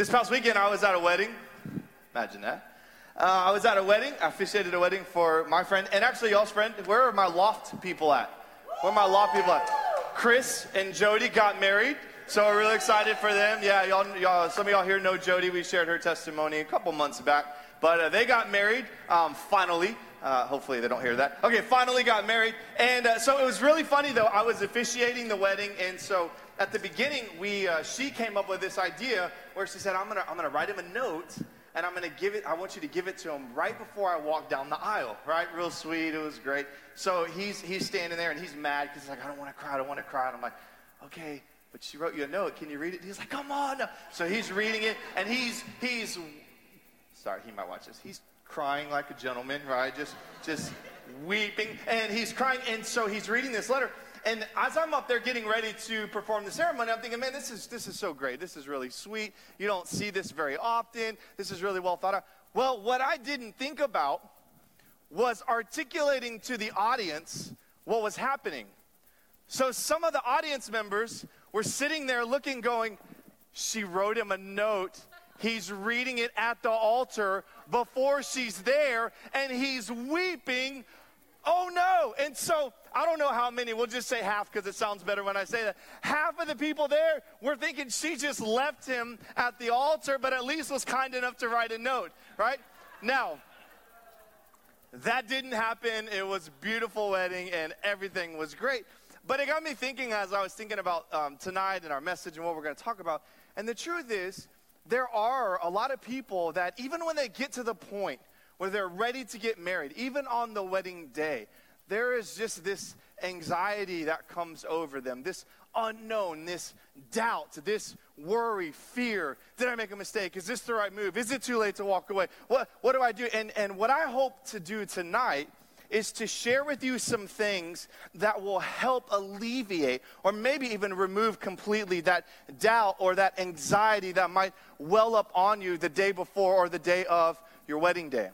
This past weekend, I was at a wedding. Imagine that. Uh, I was at a wedding. I officiated a wedding for my friend, and actually y'all's friend. Where are my loft people at? Where are my loft people at? Chris and Jody got married, so we're really excited for them. Yeah, y'all, y'all some of y'all here know Jody. We shared her testimony a couple months back, but uh, they got married um, finally. Uh, hopefully they don't hear that. Okay, finally got married, and uh, so it was really funny though. I was officiating the wedding, and so at the beginning, we uh, she came up with this idea where she said, "I'm gonna I'm gonna write him a note." And I'm gonna give it, I want you to give it to him right before I walk down the aisle, right? Real sweet, it was great. So he's he's standing there and he's mad because he's like, I don't wanna cry, I don't wanna cry. And I'm like, okay, but she wrote you a note. Can you read it? He's like, come on. So he's reading it, and he's he's sorry, he might watch this. He's crying like a gentleman, right? Just just weeping, and he's crying, and so he's reading this letter, and as I'm up there getting ready to perform the ceremony, I'm thinking, man, this is, this is so great. This is really sweet. You don't see this very often. This is really well thought out. Well, what I didn't think about was articulating to the audience what was happening. So some of the audience members were sitting there looking, going, she wrote him a note. He's reading it at the altar before she's there, and he's weeping. Oh no. And so I don't know how many, we'll just say half because it sounds better when I say that. Half of the people there were thinking she just left him at the altar, but at least was kind enough to write a note, right? Now, that didn't happen. It was a beautiful wedding and everything was great. But it got me thinking as I was thinking about um, tonight and our message and what we're going to talk about. And the truth is, there are a lot of people that even when they get to the point where they're ready to get married, even on the wedding day, there is just this anxiety that comes over them, this unknown, this doubt, this worry, fear. Did I make a mistake? Is this the right move? Is it too late to walk away? What, what do I do? And, and what I hope to do tonight is to share with you some things that will help alleviate or maybe even remove completely that doubt or that anxiety that might well up on you the day before or the day of your wedding day.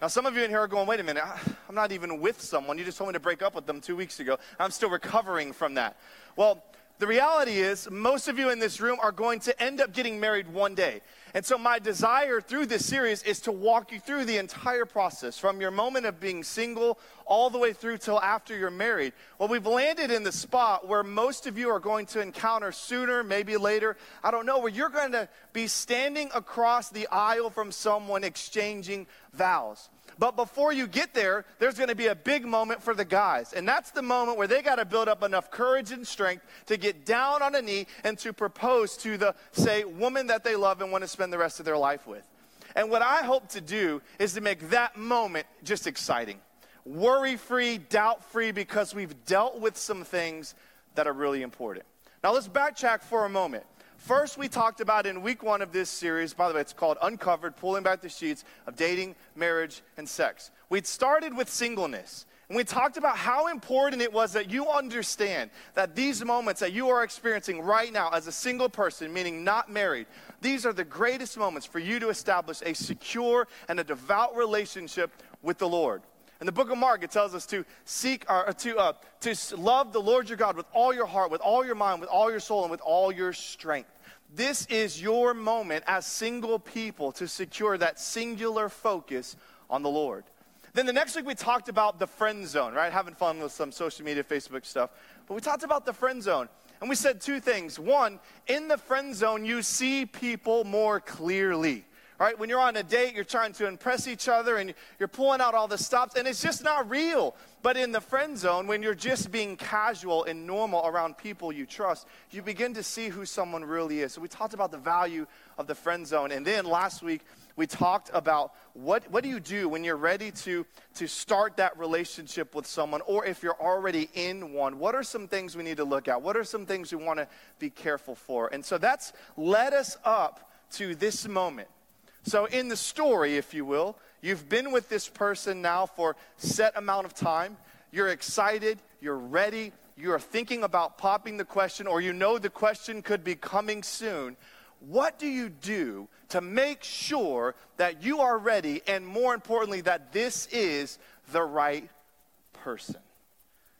Now, some of you in here are going, wait a minute, I'm not even with someone. You just told me to break up with them two weeks ago. I'm still recovering from that. Well, the reality is, most of you in this room are going to end up getting married one day. And so, my desire through this series is to walk you through the entire process from your moment of being single all the way through till after you're married. Well, we've landed in the spot where most of you are going to encounter sooner, maybe later, I don't know, where you're going to be standing across the aisle from someone exchanging vows. But before you get there, there's going to be a big moment for the guys. And that's the moment where they got to build up enough courage and strength to get down on a knee and to propose to the, say, woman that they love and want to spend the rest of their life with. And what I hope to do is to make that moment just exciting. Worry free, doubt free, because we've dealt with some things that are really important. Now let's backtrack for a moment. First, we talked about in week one of this series, by the way, it's called Uncovered Pulling Back the Sheets of Dating, Marriage, and Sex. We'd started with singleness. And we talked about how important it was that you understand that these moments that you are experiencing right now as a single person, meaning not married, these are the greatest moments for you to establish a secure and a devout relationship with the Lord. In the book of Mark, it tells us to seek, or to, uh, to love the Lord your God with all your heart, with all your mind, with all your soul, and with all your strength. This is your moment as single people to secure that singular focus on the Lord. Then the next week we talked about the friend zone, right? Having fun with some social media, Facebook stuff. But we talked about the friend zone. And we said two things. One, in the friend zone, you see people more clearly right? When you're on a date, you're trying to impress each other and you're pulling out all the stops, and it's just not real. But in the friend zone, when you're just being casual and normal around people you trust, you begin to see who someone really is. So we talked about the value of the friend zone. And then last week, we talked about what, what do you do when you're ready to, to start that relationship with someone, or if you're already in one, what are some things we need to look at? What are some things we want to be careful for? And so that's led us up to this moment so, in the story, if you will, you've been with this person now for set amount of time. You're excited, you're ready, you're thinking about popping the question, or you know the question could be coming soon. What do you do to make sure that you are ready, and more importantly, that this is the right person?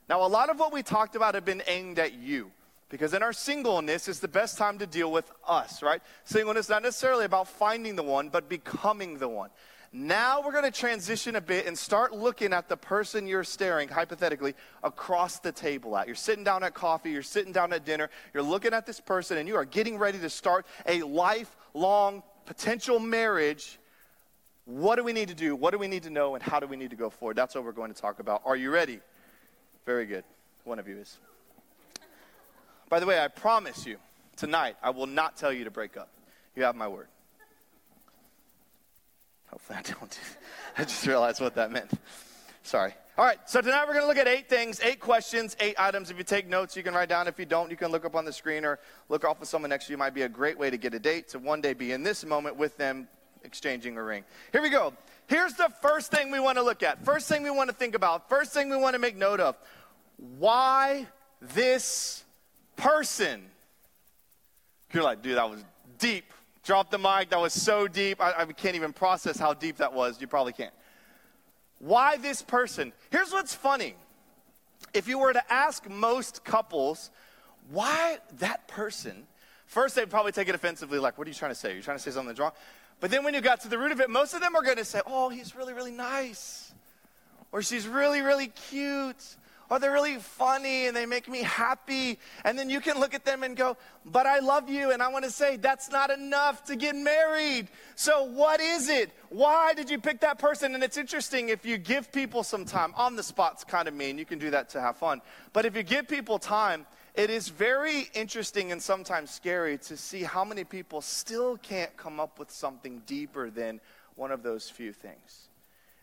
Now, a lot of what we talked about have been aimed at you Because in our singleness, it's the best time to deal with us, right? Singleness not necessarily about finding the one, but becoming the one. Now we're going to transition a bit and start looking at the person you're staring, hypothetically, across the table at. You're sitting down at coffee, you're sitting down at dinner, you're looking at this person, and you are getting ready to start a lifelong potential marriage. What do we need to do? What do we need to know? And how do we need to go forward? That's what we're going to talk about. Are you ready? Very good. One of you is. By the way, I promise you, tonight, I will not tell you to break up. You have my word. Hopefully, I don't. I just realized what that meant. Sorry. All right, so tonight we're going to look at eight things, eight questions, eight items. If you take notes, you can write down. If you don't, you can look up on the screen or look off with someone next to you. Might be a great way to get a date to one day be in this moment with them exchanging a ring. Here we go. Here's the first thing we want to look at. First thing we want to think about. First thing we want to make note of. Why this person. You're like, dude, that was deep. Drop the mic. That was so deep. I, I can't even process how deep that was. You probably can't. Why this person? Here's what's funny. If you were to ask most couples, why that person? First, they'd probably take it offensively, like, what are you trying to say? Are you trying to say something wrong? But then when you got to the root of it, most of them are going to say, oh, he's really, really nice. Or she's really, really cute or they're really funny and they make me happy. And then you can look at them and go, but I love you. And I want to say, that's not enough to get married. So what is it? Why did you pick that person? And it's interesting if you give people some time, on the spot's kind of mean. You can do that to have fun. But if you give people time, it is very interesting and sometimes scary to see how many people still can't come up with something deeper than one of those few things.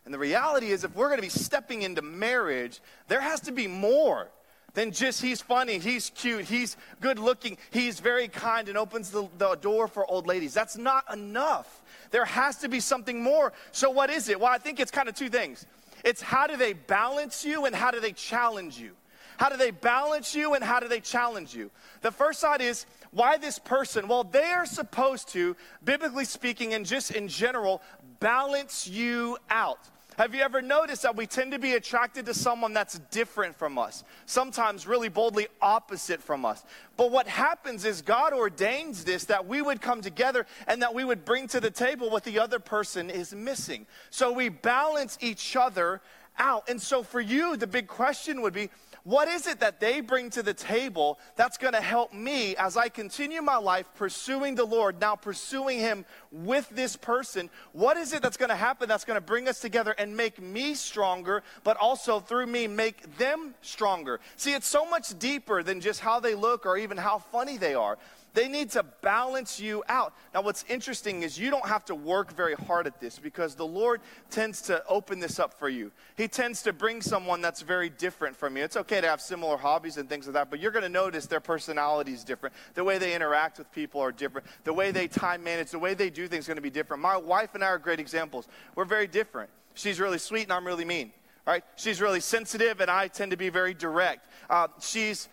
And the reality is, if we're going to be stepping into marriage, there has to be more than just he's funny, he's cute, he's good looking, he's very kind and opens the, the, door for old ladies. That's not enough. There has to be something more. So, what is it? Well, I think it's kind of two things it's how do they balance you and how do they challenge you? How do they balance you and how do they challenge you? The first side is why this person? Well, they are supposed to, biblically speaking, and just in general, balance you out. Have you ever noticed that we tend to be attracted to someone that's different from us? Sometimes really boldly opposite from us. But what happens is God ordains this that we would come together and that we would bring to the table what the other person is missing. So we balance each other out. And so for you, the big question would be what is it that they bring to the table that's going to help me as I continue my life pursuing the Lord, now pursuing Him with this person? What is it that's going to happen that's going to bring us together and make me stronger, but also through me make them stronger? See, it's so much deeper than just how they look or even how funny they are. They need to balance you out. Now, what's interesting is you don't have to work very hard at this because the Lord tends to open this up for you. He tends to bring someone that's very different from you. It's okay to have similar hobbies and things like that, but you're going to notice their personality is different. The way they interact with people are different. The way they time manage, the way they do things is going to be different. My wife and I are great examples. We're very different. She's really sweet and I'm really mean. Right? She's really sensitive and I tend to be very direct. Uh, she's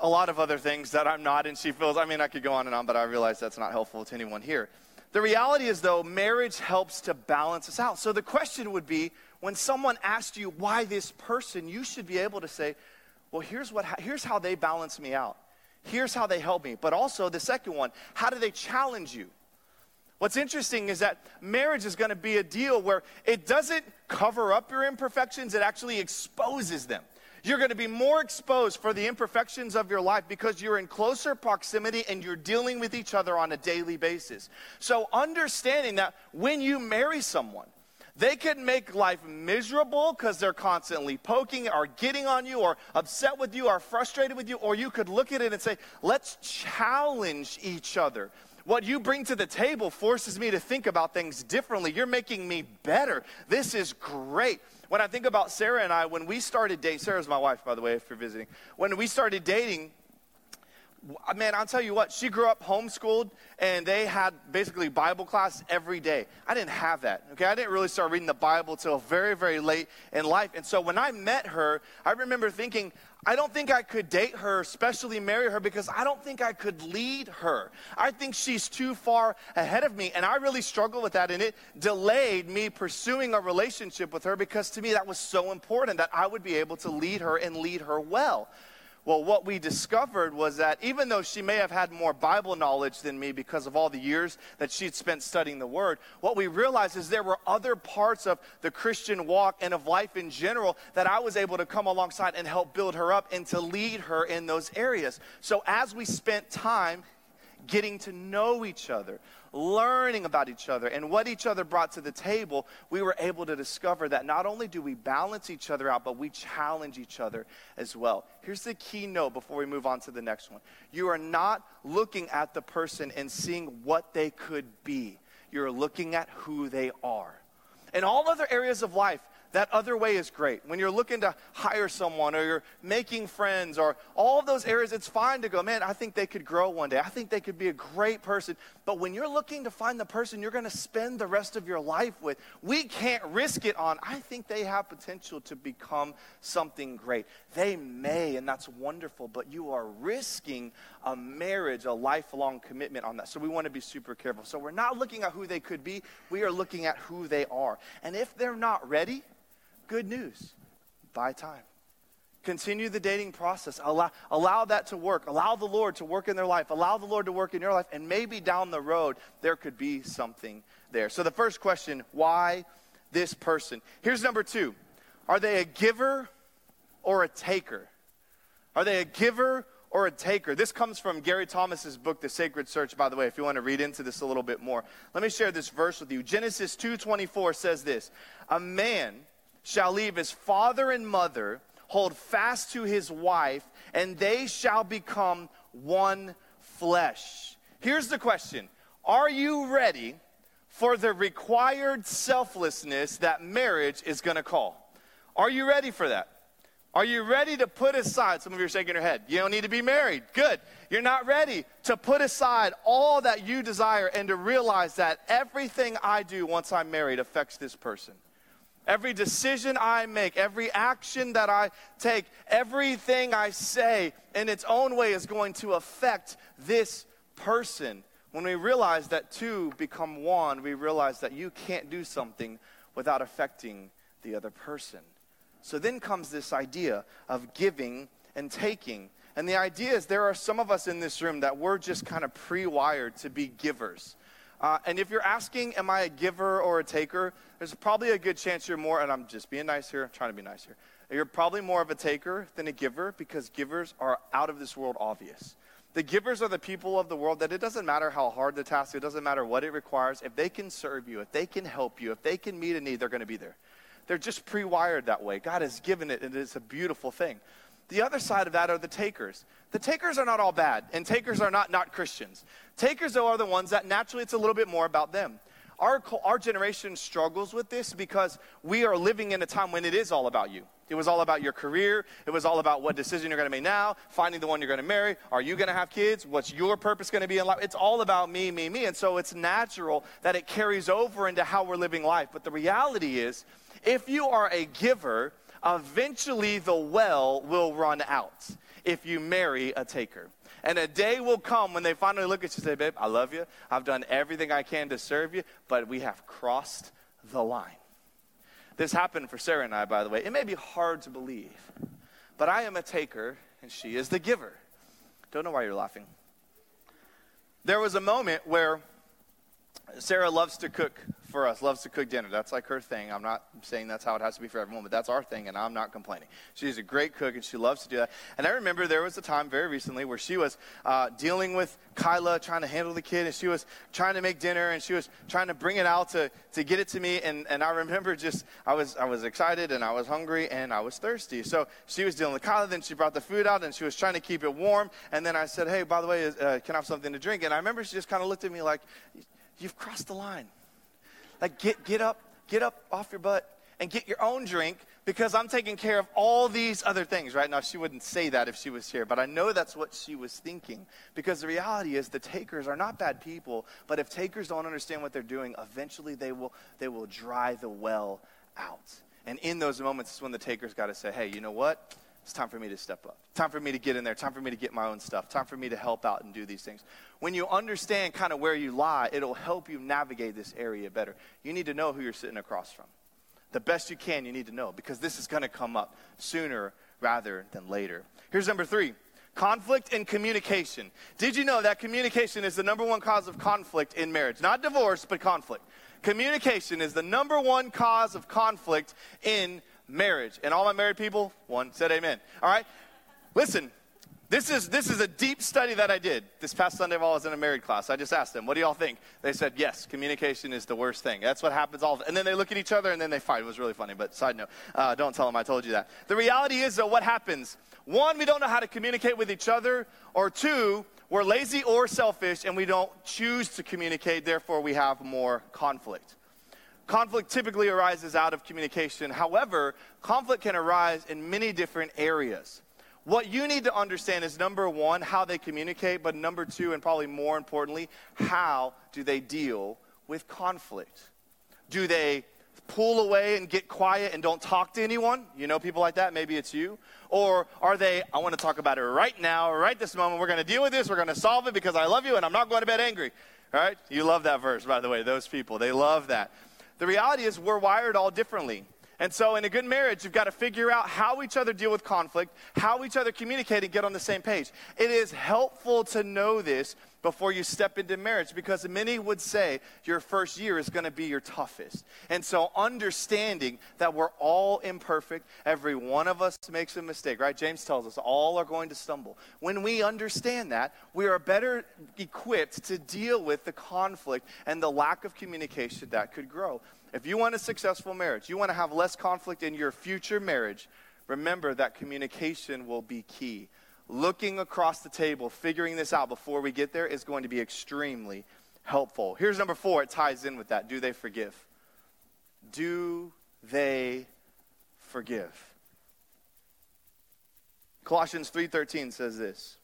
a lot of other things that I'm not, and she feels, I mean, I could go on and on, but I realize that's not helpful to anyone here. The reality is, though, marriage helps to balance us out. So the question would be when someone asks you why this person, you should be able to say, well, here's, what, here's how they balance me out. Here's how they help me. But also, the second one, how do they challenge you? What's interesting is that marriage is going to be a deal where it doesn't cover up your imperfections, it actually exposes them. You're going to be more exposed for the imperfections of your life because you're in closer proximity and you're dealing with each other on a daily basis. So, understanding that when you marry someone, they can make life miserable because they're constantly poking or getting on you or upset with you or frustrated with you. Or you could look at it and say, let's challenge each other. What you bring to the table forces me to think about things differently. You're making me better. This is great. When I think about Sarah and I, when we started dating, Sarah's my wife, by the way, if you're visiting. When we started dating, man, I'll tell you what, she grew up homeschooled and they had basically Bible class every day. I didn't have that, okay? I didn't really start reading the Bible till very, very late in life. And so when I met her, I remember thinking, I don't think I could date her, especially marry her, because I don't think I could lead her. I think she's too far ahead of me. And I really struggled with that. And it delayed me pursuing a relationship with her because to me that was so important that I would be able to lead her and lead her well. Well, what we discovered was that even though she may have had more Bible knowledge than me because of all the years that she'd spent studying the Word, what we realized is there were other parts of the Christian walk and of life in general that I was able to come alongside and help build her up and to lead her in those areas. So as we spent time getting to know each other, learning about each other and what each other brought to the table, we were able to discover that not only do we balance each other out, but we challenge each other as well. Here's the key note before we move on to the next one you are not looking at the person and seeing what they could be, you're looking at who they are. In all other areas of life, that other way is great. When you're looking to hire someone or you're making friends or all of those areas, it's fine to go, man, I think they could grow one day. I think they could be a great person. But when you're looking to find the person you're going to spend the rest of your life with, we can't risk it on, I think they have potential to become something great. They may, and that's wonderful, but you are risking a marriage, a lifelong commitment on that. So we want to be super careful. So we're not looking at who they could be, we are looking at who they are. And if they're not ready, Good news. Buy time. Continue the dating process. Allow, allow that to work. Allow the Lord to work in their life. Allow the Lord to work in your life. And maybe down the road, there could be something there. So, the first question why this person? Here's number two Are they a giver or a taker? Are they a giver or a taker. This comes from Gary Thomas's book, The Sacred Search, by the way, if you want to read into this a little bit more. Let me share this verse with you. Genesis 2:24 says this: A man shall leave his father and mother, hold fast to his wife, and they shall become one flesh. Here's the question Are you ready for the required selflessness that marriage is going to call? Are you ready for that? Are you ready to put aside? Some of you are shaking your head. You don't need to be married. Good. You're not ready to put aside all that you desire and to realize that everything I do once I'm married affects this person. Every decision I make, every action that I take, everything I say in its own way is going to affect this person. When we realize that two become one, we realize that you can't do something without affecting the other person. So then comes this idea of giving and taking. And the idea is there are some of us in this room that we're just kind of pre wired to be givers. Uh, and if you're asking, am I a giver or a taker? There's probably a good chance you're more, and I'm just being nice here, I'm trying to be nice here. You're probably more of a taker than a giver because givers are out of this world obvious. The givers are the people of the world that it doesn't matter how hard the task, it doesn't matter what it requires. If they can serve you, if they can help you, if they can meet a need, they're going to be there. They're just pre wired that way. God has given it, and it's a beautiful thing. The other side of that are the takers. The takers are not all bad, and takers are not not Christians. Takers, though, are the ones that naturally it's a little bit more about them. Our, our generation struggles with this because we are living in a time when it is all about you. It was all about your career. It was all about what decision you're going to make now, finding the one you're going to marry. Are you going to have kids? What's your purpose going to be in life? It's all about me, me, me. And so it's natural that it carries over into how we're living life. But the reality is, if you are a giver, eventually the well will run out if you marry a taker. And a day will come when they finally look at you and say, Babe, I love you. I've done everything I can to serve you, but we have crossed the line. This happened for Sarah and I, by the way. It may be hard to believe, but I am a taker and she is the giver. Don't know why you're laughing. There was a moment where Sarah loves to cook for us, loves to cook dinner. That's like her thing. I'm not saying that's how it has to be for everyone, but that's our thing, and I'm not complaining. She's a great cook, and she loves to do that. And I remember there was a time very recently where she was uh, dealing with Kyla, trying to handle the kid, and she was trying to make dinner, and she was trying to bring it out to, to get it to me. And, and I remember just, I was, I was excited, and I was hungry, and I was thirsty. So she was dealing with Kyla, then she brought the food out, and she was trying to keep it warm. And then I said, hey, by the way, uh, can I have something to drink? And I remember she just kind of looked at me like, you've crossed the line. Like, get, get up, get up off your butt and get your own drink because I'm taking care of all these other things. Right now, she wouldn't say that if she was here, but I know that's what she was thinking. Because the reality is, the takers are not bad people, but if takers don't understand what they're doing, eventually they will, they will dry the well out. And in those moments is when the takers got to say, hey, you know what? It's time for me to step up. Time for me to get in there. Time for me to get my own stuff. Time for me to help out and do these things. When you understand kind of where you lie, it'll help you navigate this area better. You need to know who you're sitting across from. The best you can, you need to know because this is going to come up sooner rather than later. Here's number three conflict and communication. Did you know that communication is the number one cause of conflict in marriage? Not divorce, but conflict. Communication is the number one cause of conflict in marriage. And all my married people, one said amen. All right? Listen, this is, this is a deep study that I did this past Sunday while I was in a married class. I just asked them, what do y'all think? They said, yes, communication is the worst thing. That's what happens all And then they look at each other and then they fight. It was really funny, but side note, uh, don't tell them I told you that. The reality is, though, what happens? One, we don't know how to communicate with each other, or two, we're lazy or selfish and we don't choose to communicate, therefore, we have more conflict. Conflict typically arises out of communication. However, conflict can arise in many different areas. What you need to understand is number one, how they communicate, but number two, and probably more importantly, how do they deal with conflict? Do they pull away and get quiet and don't talk to anyone? You know people like that? Maybe it's you. Or are they, I want to talk about it right now, right this moment. We're going to deal with this. We're going to solve it because I love you and I'm not going to bed angry. All right? You love that verse, by the way, those people. They love that. The reality is, we're wired all differently. And so, in a good marriage, you've got to figure out how each other deal with conflict, how each other communicate, and get on the same page. It is helpful to know this before you step into marriage because many would say your first year is going to be your toughest. And so, understanding that we're all imperfect, every one of us makes a mistake, right? James tells us all are going to stumble. When we understand that, we are better equipped to deal with the conflict and the lack of communication that could grow. If you want a successful marriage, you want to have less conflict in your future marriage, remember that communication will be key. Looking across the table, figuring this out before we get there is going to be extremely helpful. Here's number four, it ties in with that. Do they forgive? Do they forgive? Colossians 3:13 says this.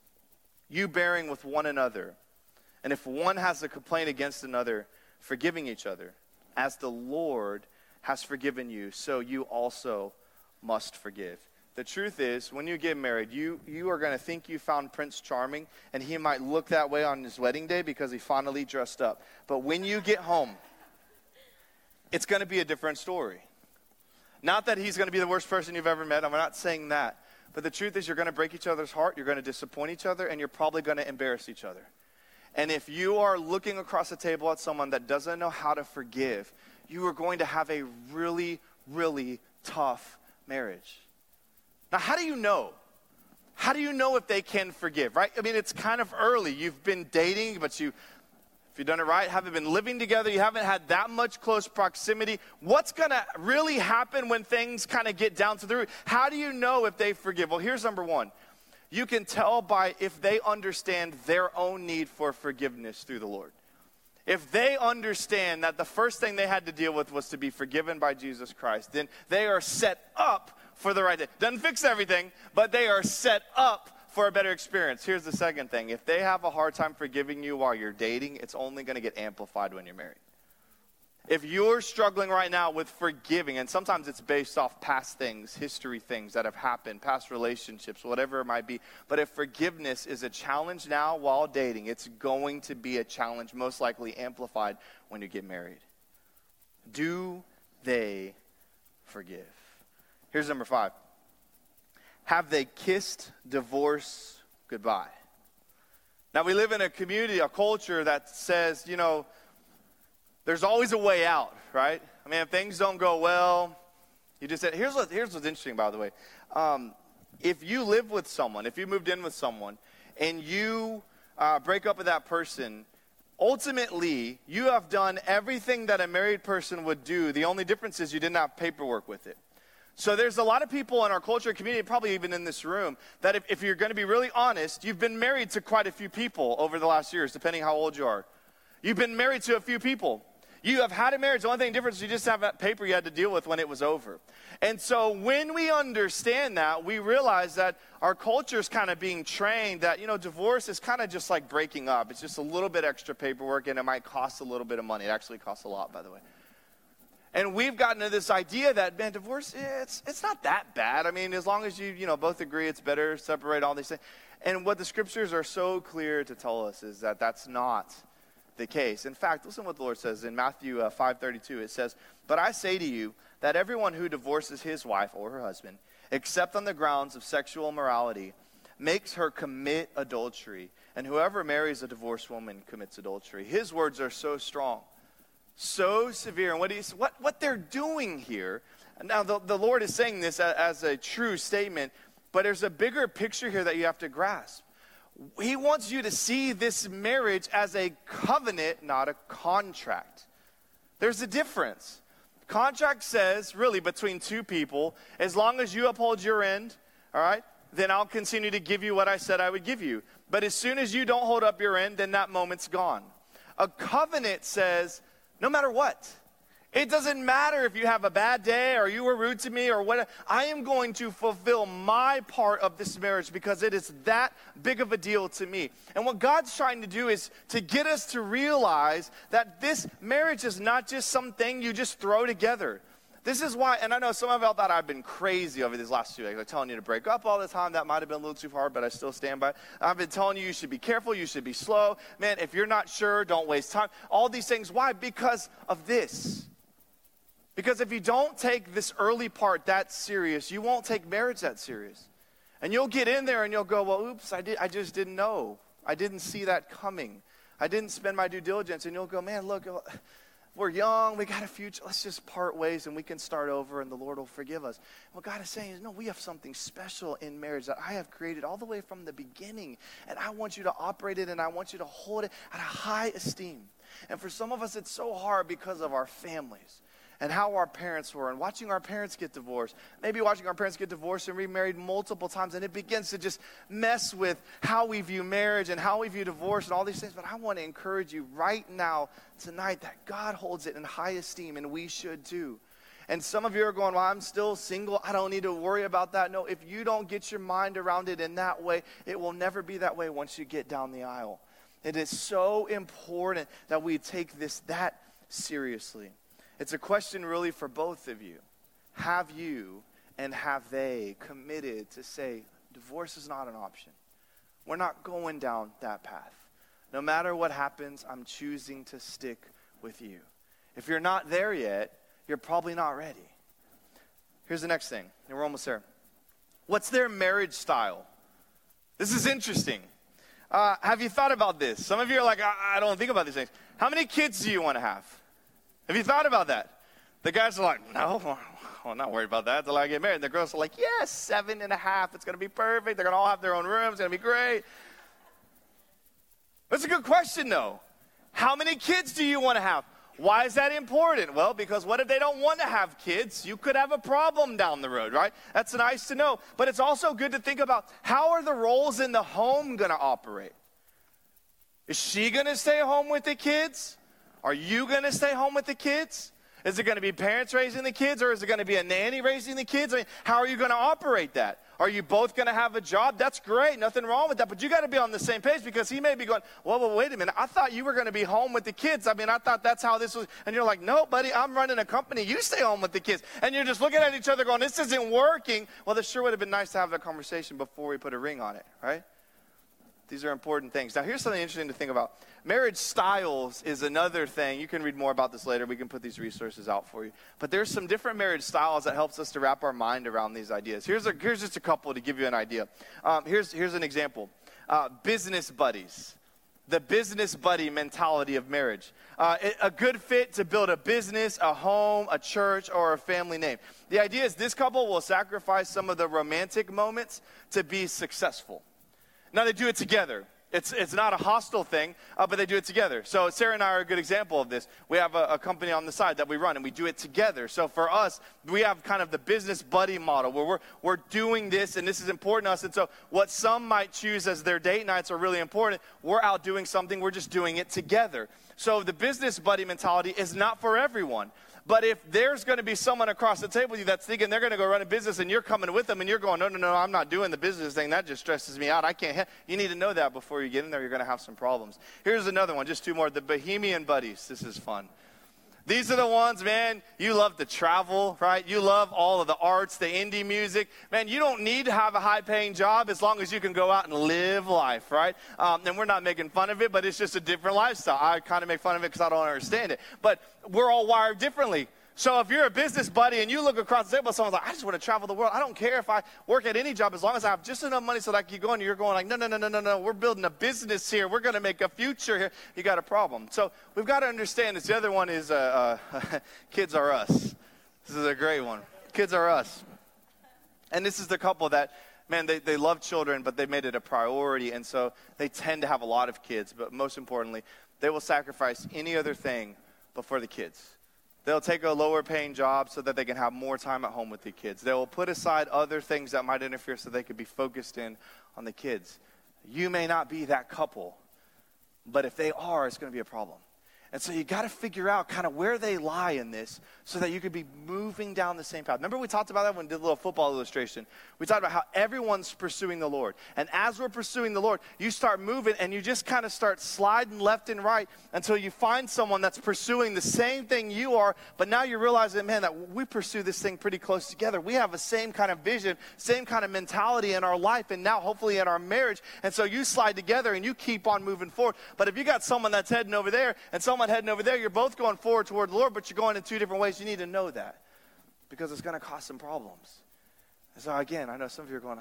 You bearing with one another, and if one has a complaint against another, forgiving each other as the Lord has forgiven you, so you also must forgive. The truth is, when you get married, you, you are going to think you found Prince Charming, and he might look that way on his wedding day because he finally dressed up. But when you get home, it's going to be a different story. Not that he's going to be the worst person you've ever met. I'm not saying that. But the truth is, you're going to break each other's heart, you're going to disappoint each other, and you're probably going to embarrass each other. And if you are looking across the table at someone that doesn't know how to forgive, you are going to have a really, really tough marriage. Now, how do you know? How do you know if they can forgive, right? I mean, it's kind of early. You've been dating, but you, if you've done it right, haven't been living together, you haven't had that much close proximity. What's going to really happen when things kind of get down to the root? How do you know if they forgive? Well, here's number one you can tell by if they understand their own need for forgiveness through the Lord. If they understand that the first thing they had to deal with was to be forgiven by Jesus Christ, then they are set up for the right thing. Doesn't fix everything, but they are set up for a better experience. Here's the second thing if they have a hard time forgiving you while you're dating, it's only going to get amplified when you're married. If you're struggling right now with forgiving, and sometimes it's based off past things, history things that have happened, past relationships, whatever it might be, but if forgiveness is a challenge now while dating, it's going to be a challenge, most likely amplified when you get married. Do they forgive? Here's number five Have they kissed divorce goodbye? Now, we live in a community, a culture that says, you know, there's always a way out, right? I mean, if things don't go well, you just said, here's, what, here's what's interesting, by the way. Um, if you live with someone, if you moved in with someone, and you uh, break up with that person, ultimately, you have done everything that a married person would do. The only difference is you didn't have paperwork with it. So there's a lot of people in our culture community, probably even in this room, that if, if you're going to be really honest, you've been married to quite a few people over the last years, depending how old you are. You've been married to a few people. You have had a marriage. The only thing different is you just have that paper you had to deal with when it was over. And so when we understand that, we realize that our culture is kind of being trained that, you know, divorce is kind of just like breaking up. It's just a little bit extra paperwork and it might cost a little bit of money. It actually costs a lot, by the way. And we've gotten to this idea that, man, divorce, it's, it's not that bad. I mean, as long as you, you know, both agree it's better, separate all these things. And what the scriptures are so clear to tell us is that that's not the case. In fact, listen to what the Lord says in Matthew uh, 5:32. It says, "But I say to you that everyone who divorces his wife or her husband except on the grounds of sexual immorality, makes her commit adultery. And whoever marries a divorced woman commits adultery. His words are so strong, so severe. And what, he's, what, what they're doing here, now the, the Lord is saying this as a true statement, but there's a bigger picture here that you have to grasp. He wants you to see this marriage as a covenant, not a contract. There's a difference. Contract says, really, between two people, as long as you uphold your end, all right, then I'll continue to give you what I said I would give you. But as soon as you don't hold up your end, then that moment's gone. A covenant says, no matter what, it doesn't matter if you have a bad day or you were rude to me or what. I am going to fulfill my part of this marriage because it is that big of a deal to me. And what God's trying to do is to get us to realize that this marriage is not just something you just throw together. This is why, and I know some of y'all thought I've been crazy over these last two days, like telling you to break up all the time. That might have been a little too hard, but I still stand by. I've been telling you you should be careful, you should be slow. Man, if you're not sure, don't waste time. All these things. Why? Because of this. Because if you don't take this early part that serious, you won't take marriage that serious. And you'll get in there and you'll go, well, oops, I, did, I just didn't know. I didn't see that coming. I didn't spend my due diligence. And you'll go, man, look, uh, we're young, we got a future. Let's just part ways and we can start over and the Lord will forgive us. What God is saying is, no, we have something special in marriage that I have created all the way from the beginning. And I want you to operate it and I want you to hold it at a high esteem. And for some of us, it's so hard because of our families and how our parents were and watching our parents get divorced. Maybe watching our parents get divorced and remarried multiple times, and it begins to just mess with how we view marriage and how we view divorce and all these things. But I want to encourage you right now, tonight, that God holds it in high esteem, and we should too. And some of you are going, Well, I'm still single. I don't need to worry about that. No, if you don't get your mind around it in that way, it will never be that way once you get down the aisle. It is so important that we take this that seriously. It's a question really for both of you. Have you and have they committed to say, divorce is not an option? We're not going down that path. No matter what happens, I'm choosing to stick with you. If you're not there yet, you're probably not ready. Here's the next thing, and we're almost there. What's their marriage style? This is interesting. Uh, have you thought about this? Some of you are like, I, I don't think about these things. How many kids do you want to have? Have you thought about that? The guys are like, no, I'm not worried about that until I get married. And the girls are like, yes, seven and a half. It's going to be perfect. They're going to all have their own rooms. It's going to be great. That's a good question, though. How many kids do you want to have? Why is that important? Well, because what if they don't want to have kids? You could have a problem down the road, right? That's nice to know. But it's also good to think about how are the roles in the home going to operate? Is she going to stay home with the kids? Are you going to stay home with the kids? Is it going to be parents raising the kids or is it going to be a nanny raising the kids? I mean, how are you going to operate that? Are you both going to have a job? That's great. Nothing wrong with that. But you got to be on the same page because he may be going, well, well, wait a minute. I thought you were going to be home with the kids. I mean, I thought that's how this was. And you're like, no, buddy, I'm running a company. You stay home with the kids. And you're just looking at each other going, this isn't working. Well, this sure would have been nice to have that conversation before we put a ring on it, right? These are important things. Now, here's something interesting to think about. Marriage styles is another thing. You can read more about this later. We can put these resources out for you. But there's some different marriage styles that helps us to wrap our mind around these ideas. Here's, a, here's just a couple to give you an idea. Um, here's, here's an example. Uh, business buddies. The business buddy mentality of marriage. Uh, a good fit to build a business, a home, a church, or a family name. The idea is this couple will sacrifice some of the romantic moments to be successful. Now they do it together. It's, it's not a hostile thing, uh, but they do it together. So Sarah and I are a good example of this. We have a, a, company on the side that we run, and we do it together. So for us, we have kind of the business buddy model where we're, we're doing this, and this is important to us. And so what some might choose as their date nights are really important. We're out doing something, we're just doing it together. So the business buddy mentality is not for everyone. But if there's going to be someone across the table with you that's thinking they're going to go run a business and you're coming with them and you're going, no, no, no, I'm not doing the business thing. That just stresses me out. I can't. Ha-. You need to know that before you get in there. You're going to have some problems. Here's another one, just two more. The Bohemian Buddies. This is fun. These are the ones, man, you love to travel, right? You love all of the arts, the indie music. Man, you don't need to have a high paying job as long as you can go out and live life, right? Um, and we're not making fun of it, but it's just a different lifestyle. I kind of make fun of it because I don't understand it. But we're all wired differently. So if you're a business buddy and you look across the table, someone's like, I just want to travel the world. I don't care if I work at any job as long as I have just enough money so that I can keep going. You're going like, no, no, no, no, no, no. We're building a business here. We're going to make a future here. You got a problem. So we've got to understand this. The other one is uh, uh, kids are us. This is a great one. Kids are us. And this is the couple that, man, they, they love children, but they made it a priority. And so they tend to have a lot of kids. But most importantly, they will sacrifice any other thing before the kids. They'll take a lower paying job so that they can have more time at home with the kids. They will put aside other things that might interfere so they could be focused in on the kids. You may not be that couple, but if they are, it's going to be a problem. And so you got to figure out kind of where they lie in this so that you could be moving down the same path. Remember, we talked about that when we did a little football illustration. We talked about how everyone's pursuing the Lord. And as we're pursuing the Lord, you start moving and you just kind of start sliding left and right until you find someone that's pursuing the same thing you are. But now you realize that, man, that we pursue this thing pretty close together. We have the same kind of vision, same kind of mentality in our life, and now hopefully in our marriage. And so you slide together and you keep on moving forward. But if you got someone that's heading over there and someone someone heading over there, you're both going forward toward the Lord, but you're going in two different ways. You need to know that because it's going to cause some problems. And so, again, I know some of you are going,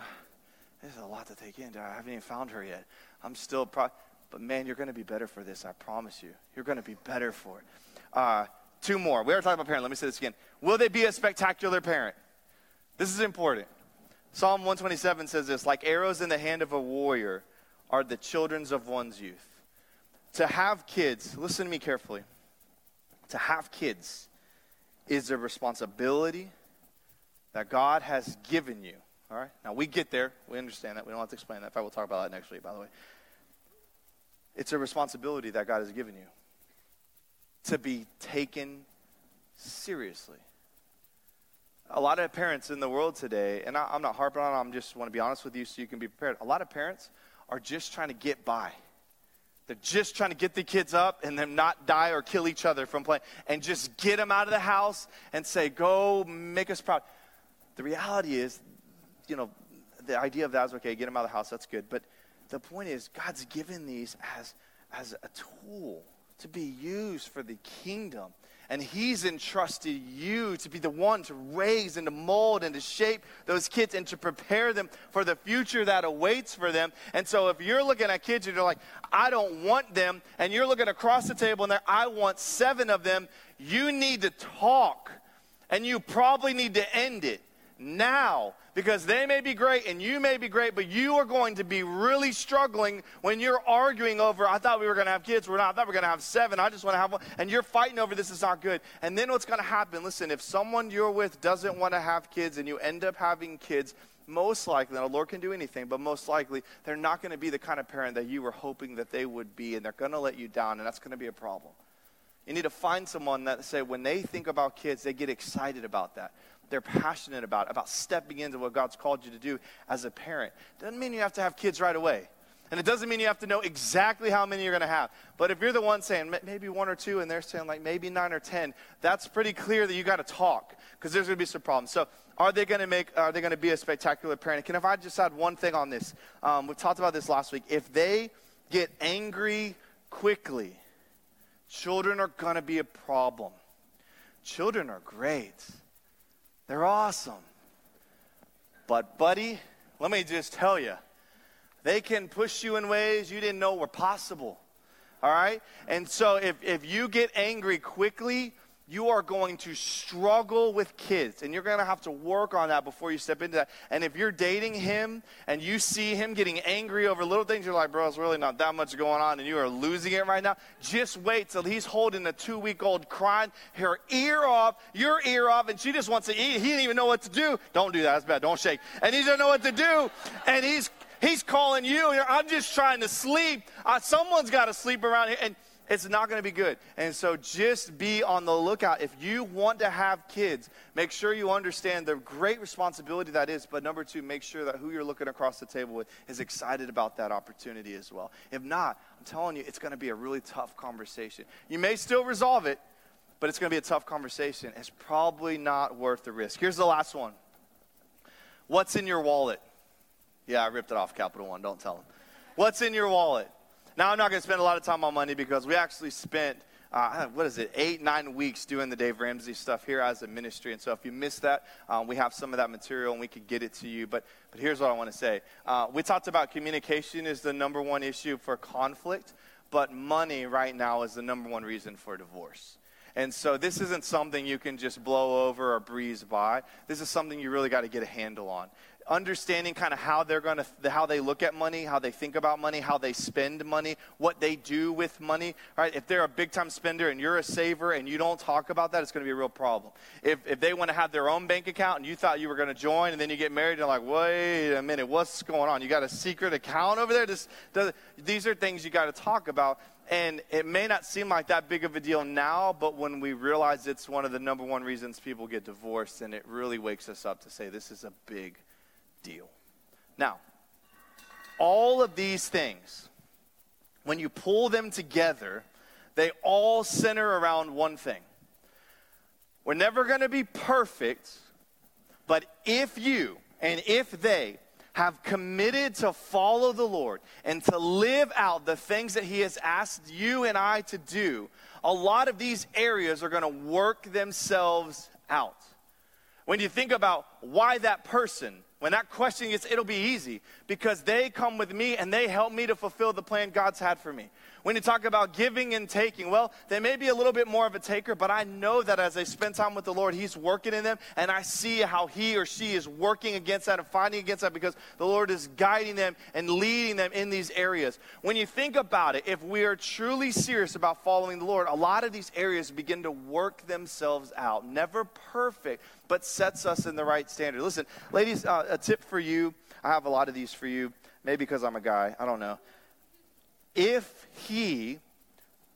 this is a lot to take in. I haven't even found her yet. I'm still, pro- but man, you're going to be better for this. I promise you. You're going to be better for it. Uh, two more. We are talking about parent. Let me say this again. Will they be a spectacular parent? This is important. Psalm 127 says this like arrows in the hand of a warrior are the children's of one's youth to have kids, listen to me carefully, to have kids is a responsibility that God has given you. All right? Now, we get there. We understand that. We don't have to explain that. In fact, we'll talk about that next week, by the way. It's a responsibility that God has given you to be taken seriously. A lot of parents in the world today, and I, am not harping on it, I just want to be honest with you so you can be prepared. A lot of parents are just trying to get by. They're just trying to get the kids up and them not die or kill each other from playing and just get them out of the house and say, go make us proud. The reality is, you know, the idea of that is okay, get them out of the house, that's good. But the point is, God's given these as, as a tool to be used for the kingdom. And He's entrusted you to be the one to raise and to mold and to shape those kids and to prepare them for the future that awaits for them. And so if you're looking at kids and you're like, I don't want them, and you're looking across the table and there, I want seven of them, you need to talk. And you probably need to end it now because they may be great and you may be great, but you are going to be really struggling when you're arguing over, I thought we were going to have kids, we're not, I thought we were going to have seven, I just want to have one, and you're fighting over this is not good. And then what's going to happen, listen, if someone you're with doesn't want to have kids and you end up having kids, most likely, the Lord can do anything, but most likely, they're not going to be the kind of parent that you were hoping that they would be, and they're going to let you down, and that's going to be a problem. You need to find someone that say when they think about kids, they get excited about that they're passionate about, about stepping into what God's called you to do as a parent. Doesn't mean you have to have kids right away. And it doesn't mean you have to know exactly how many you're going to have. But if you're the one saying maybe one or two and they're saying like maybe nine or ten, that's pretty clear that you got to talk because there's going to be some problems. So are they going to make, are they going to be a spectacular parent? Can if I just add one thing on this? Um, we talked about this last week. If they get angry quickly, children are going to be a problem. Children are great. They're awesome. But, buddy, let me just tell you, they can push you in ways you didn't know were possible. All right? And so if, if you get angry quickly, you are going to struggle with kids and you're going to have to work on that before you step into that. And if you're dating him and you see him getting angry over little things, you're like, bro, it's really not that much going on and you are losing it right now. Just wait till he's holding a two week old crying her ear off, your ear off, and she just wants to eat. He didn't even know what to do. Don't do that. That's bad. Don't shake. And he doesn't know what to do. And he's, he's calling you. I'm just trying to sleep. Uh, someone's got to sleep around here. And, it's not going to be good. And so just be on the lookout. If you want to have kids, make sure you understand the great responsibility that is. But number two, make sure that who you're looking across the table with is excited about that opportunity as well. If not, I'm telling you, it's going to be a really tough conversation. You may still resolve it, but it's going to be a tough conversation. It's probably not worth the risk. Here's the last one What's in your wallet? Yeah, I ripped it off, Capital One. Don't tell them. What's in your wallet? Now, I'm not going to spend a lot of time on money because we actually spent uh, what is it, eight, nine weeks doing the Dave Ramsey stuff here as a ministry. And so if you missed that, um, we have some of that material and we could get it to you. But, but here's what I want to say uh, we talked about communication is the number one issue for conflict, but money right now is the number one reason for divorce. And so this isn't something you can just blow over or breeze by. This is something you really got to get a handle on understanding kind of how they're going to how they look at money how they think about money how they spend money what they do with money right? If they're a big time spender and you're a saver and you don't talk about that it's going to be a real problem. If, if they want to have their own bank account and you thought you were going to join and then you get married and like wait a minute what's going on? You got a secret account over there? This, does, these are things you got to talk about and it may not seem like that big of a deal now, but when we realize it's one of the number one reasons people get divorced, and it really wakes us up to say this is a big deal. Now, all of these things, when you pull them together, they all center around one thing. We're never going to be perfect, but if you and if they have committed to follow the Lord and to live out the things that He has asked you and I to do, a lot of these areas are going to work themselves out. When you think about why that person, when that question gets, it'll be easy because they come with me and they help me to fulfill the plan God's had for me. When you talk about giving and taking, well, they may be a little bit more of a taker, but I know that as they spend time with the Lord, He's working in them, and I see how he or she is working against that and fighting against that because the Lord is guiding them and leading them in these areas. When you think about it, if we are truly serious about following the Lord, a lot of these areas begin to work themselves out. Never perfect, but sets us in the right standard. Listen, ladies, uh, a tip for you. I have a lot of these for you. Maybe because I'm a guy. I don't know if he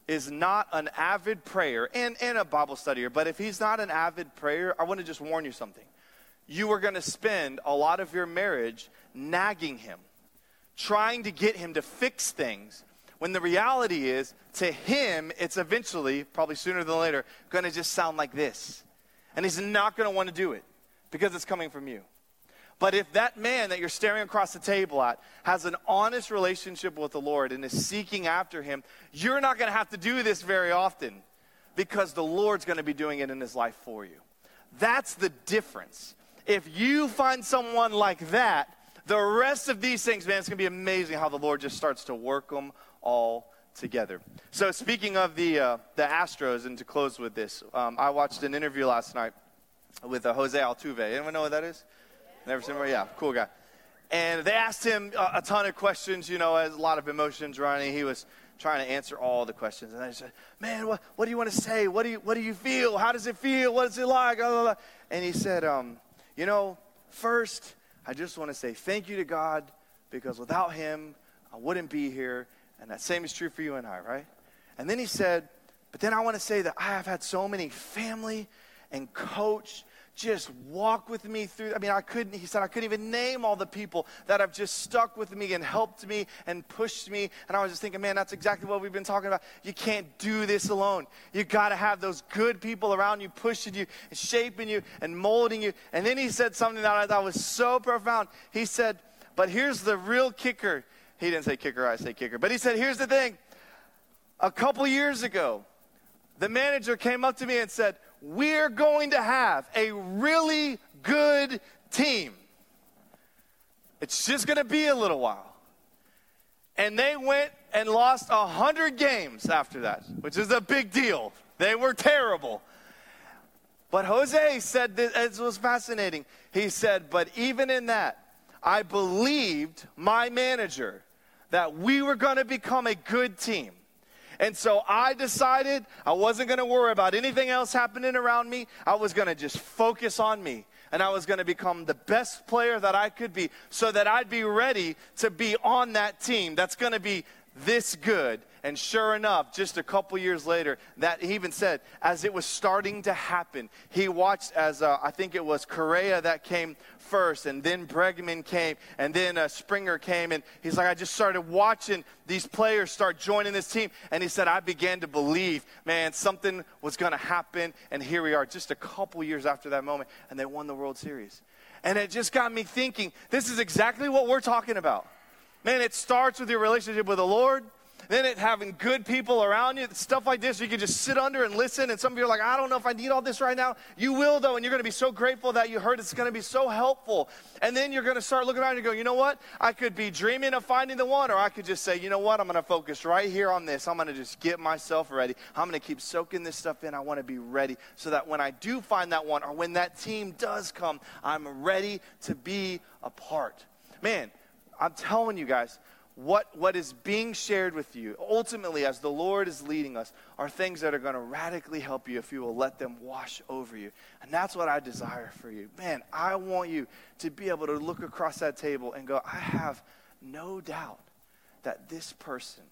is not an avid prayer and, and a Bible studier, but if he's not an avid prayer, I want to just warn you something. You are going to spend a lot of your marriage nagging him, trying to get him to fix things, when the reality is, to him, it's eventually, probably sooner than later, going to just sound like this. And he's not going to want to do it because it's coming from you. But if that man that you're staring across the table at has an honest relationship with the Lord and is seeking after him, you're not going to have to do this very often because the Lord's going to be doing it in his life for you. That's the difference. If you find someone like that, the rest of these things, man, it's going to be amazing how the Lord just starts to work them all together. So, speaking of the, uh, the Astros, and to close with this, um, I watched an interview last night with uh, Jose Altuve. Anyone know what that is? Never seen him? Yeah, cool guy. And they asked him a, a ton of questions, you know, as a lot of emotions running. He was trying to answer all the questions. And I said, Man, what, what do you want to say? What do you, what do you feel? How does it feel? What is it like? And he said, um, You know, first, I just want to say thank you to God because without him, I wouldn't be here. And that same is true for you and I, right? And then he said, But then I want to say that I have had so many family and coach just walk with me through. I mean, I couldn't, he said, I couldn't even name all the people that have just stuck with me and helped me and pushed me. And I was just thinking, man, that's exactly what we've been talking about. You can't do this alone. You got to have those good people around you, pushing you, and shaping you, and molding you. And then he said something that I thought was so profound. He said, but here's the real kicker. He didn't say kicker, I say kicker. But he said, here's the thing. A couple years ago, the manager came up to me and said, we're going to have a really good team. It's just going to be a little while. And they went and lost 100 games after that, which is a big deal. They were terrible. But Jose said this, was fascinating. He said, But even in that, I believed my manager that we were going to become a good team. And so I decided I wasn't going to worry about anything else happening around me. I was going to just focus on me. And I was going to become the best player that I could be so that I'd be ready to be on that team that's going to be this good. And sure enough, just a couple years later, that he even said, as it was starting to happen, he watched as uh, I think it was Correa that came first, and then Bregman came, and then uh, Springer came, and he's like, I just started watching these players start joining this team, and he said, I began to believe, man, something was going to happen, and here we are, just a couple years after that moment, and they won the World Series. And it just got me thinking, this is exactly what we're talking about. Man, it starts with your relationship with the Lord. then it having good people around you, stuff like this, you can just sit under and listen. And some of you are like, I don't know if I need all this right now. You will, though, and you're going to be so grateful that you heard it's going to be so helpful. And then you're going to start looking around and go, you know what? I could be dreaming of finding the one, or I could just say, you know what? I'm going to focus right here on this. I'm going to just get myself ready. I'm going to keep soaking this stuff in. I want to be ready so that when I do find that one, or when that team does come, I'm ready to be a part. Man, I'm telling you guys, what, what is being shared with you, ultimately, as the Lord is leading us, are things that are going to radically help you if you will let them wash over you. And that's what I desire for you. Man, I want you to be able to look across that table and go, I have no doubt that this person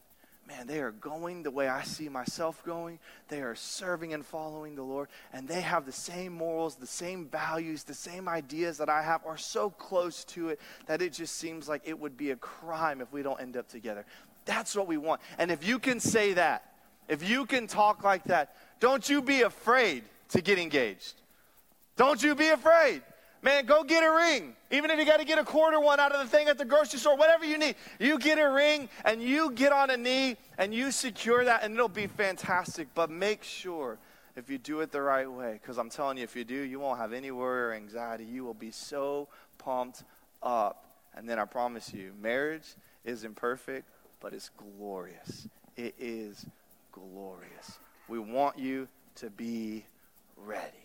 man, they are going the way I see myself going. They are serving and following the Lord, and they have the same morals, the same values, the same ideas that I have, are so close to it that it just seems like it would be a crime if we don't end up together. That's what we want. And if you can say that, if you can talk like that, don't you be afraid to get engaged. Don't you be afraid. Man, go get a ring. Even if you got to get a quarter one out of the thing at the grocery store, whatever you need, you get a ring and you get on a knee and you secure that, and it'll be fantastic. But make sure if you do it the right way, because I'm telling you, if you do, you won't have any worry or anxiety. You will be so pumped up. And then I promise you, marriage is imperfect, but it's glorious. It is glorious. We want you to be ready.